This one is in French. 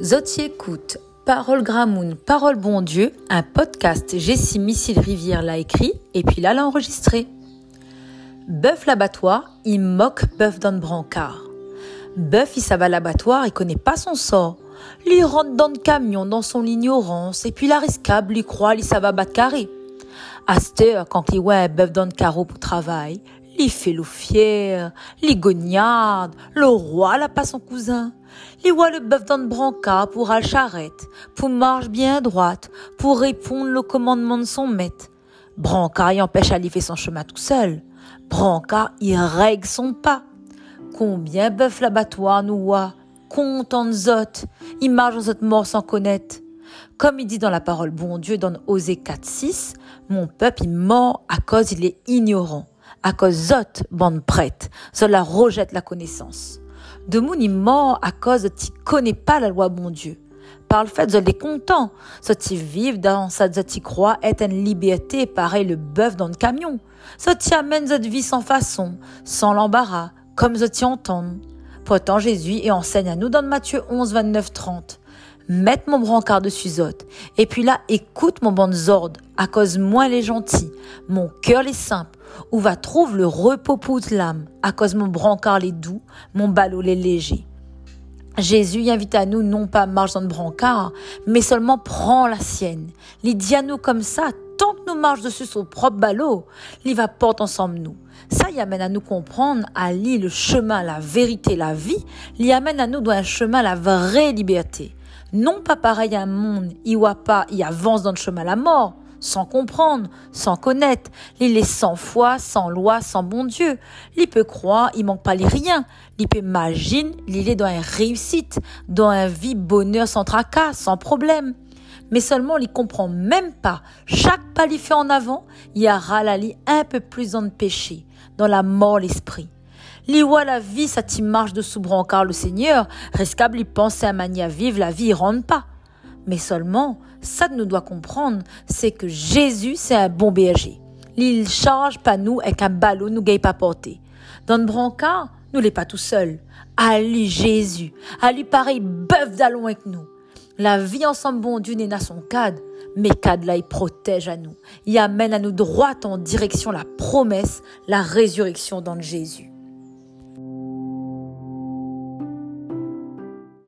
Zoti écoute Parole Gramoun, Parole Bon Dieu, un podcast Jessie Missile Rivière l'a écrit et puis là l'a enregistré. Bœuf l'abattoir, il moque bœuf dans le brancard. Bœuf il s'ava l'abattoir, il connaît pas son sort. Il rentre dans le camion dans son ignorance et puis la riscable lui croit il va battre carré. Aster, quand il un bœuf dans le carreau pour travail, il fait le fier, gognarde, le roi n'a pas son cousin. Il voit le bœuf dans le brancard pour à charrette, pour marche bien droite, pour répondre le commandement de son maître. Brancard y empêche à faire son chemin tout seul. Brancard y règle son pas. Combien bœuf l'abattoir nous voit, content zot, il marche dans cette mort sans connaître. Comme il dit dans la parole bon Dieu dans Osée 4, 6, mon peuple il mort à cause il est ignorant à cause zot, bande prête, cela rejette la connaissance. De moun il mort à cause tu connais pas la loi bon Dieu. Par le fait, de est content. Ce tu vivre dans sa tu croit être une liberté, pareil le bœuf dans le camion. Ce tu amène cette vie sans façon, sans l'embarras, comme ce tu entend. Pourtant Jésus et enseigne à nous dans Matthieu 11, 29, 30 mettre mon brancard dessus Zot. Et puis là, écoute mon bon zord, à cause moi les gentils, mon cœur les simple, où va trouve le repos pour l'âme, à cause mon brancard les doux, mon ballot les léger. Jésus invite à nous non pas marche dans le brancard, mais seulement prends la sienne. Les nous comme ça, tant que nous marche dessus son propre ballot, il va porter ensemble nous. Ça y amène à nous comprendre, à lire le chemin, la vérité, la vie, il amène à nous dans un chemin la vraie liberté. Non pas pareil à un monde, pas, il avance dans le chemin à la mort, sans comprendre, sans connaître. Il est sans foi, sans loi, sans bon Dieu. Il peut croire, il manque pas les rien. Il peut imaginer, il est dans une réussite, dans un vie bonheur sans tracas, sans problème. Mais seulement, il comprend même pas. Chaque pas qu'il fait en avant, il y a ralali un peu plus dans le péché, dans la mort l'esprit. Li la vie, ça t'y marche de sous brancard le Seigneur, rescable y penser à mania vivre, la vie y rentre pas. Mais seulement, ça nous doit comprendre, c'est que Jésus, c'est un bon berger. Il charge pas nous avec un ballon nous gagne pas porter. Dans le brancard, nous l'est pas tout seul. À lui Jésus, à lui pareil bœuf d'allons avec nous. La vie ensemble, bon Dieu, n'est n'a son cadre, mais cadre là, il protège à nous. Il amène à nous droite en direction la promesse, la résurrection dans Jésus.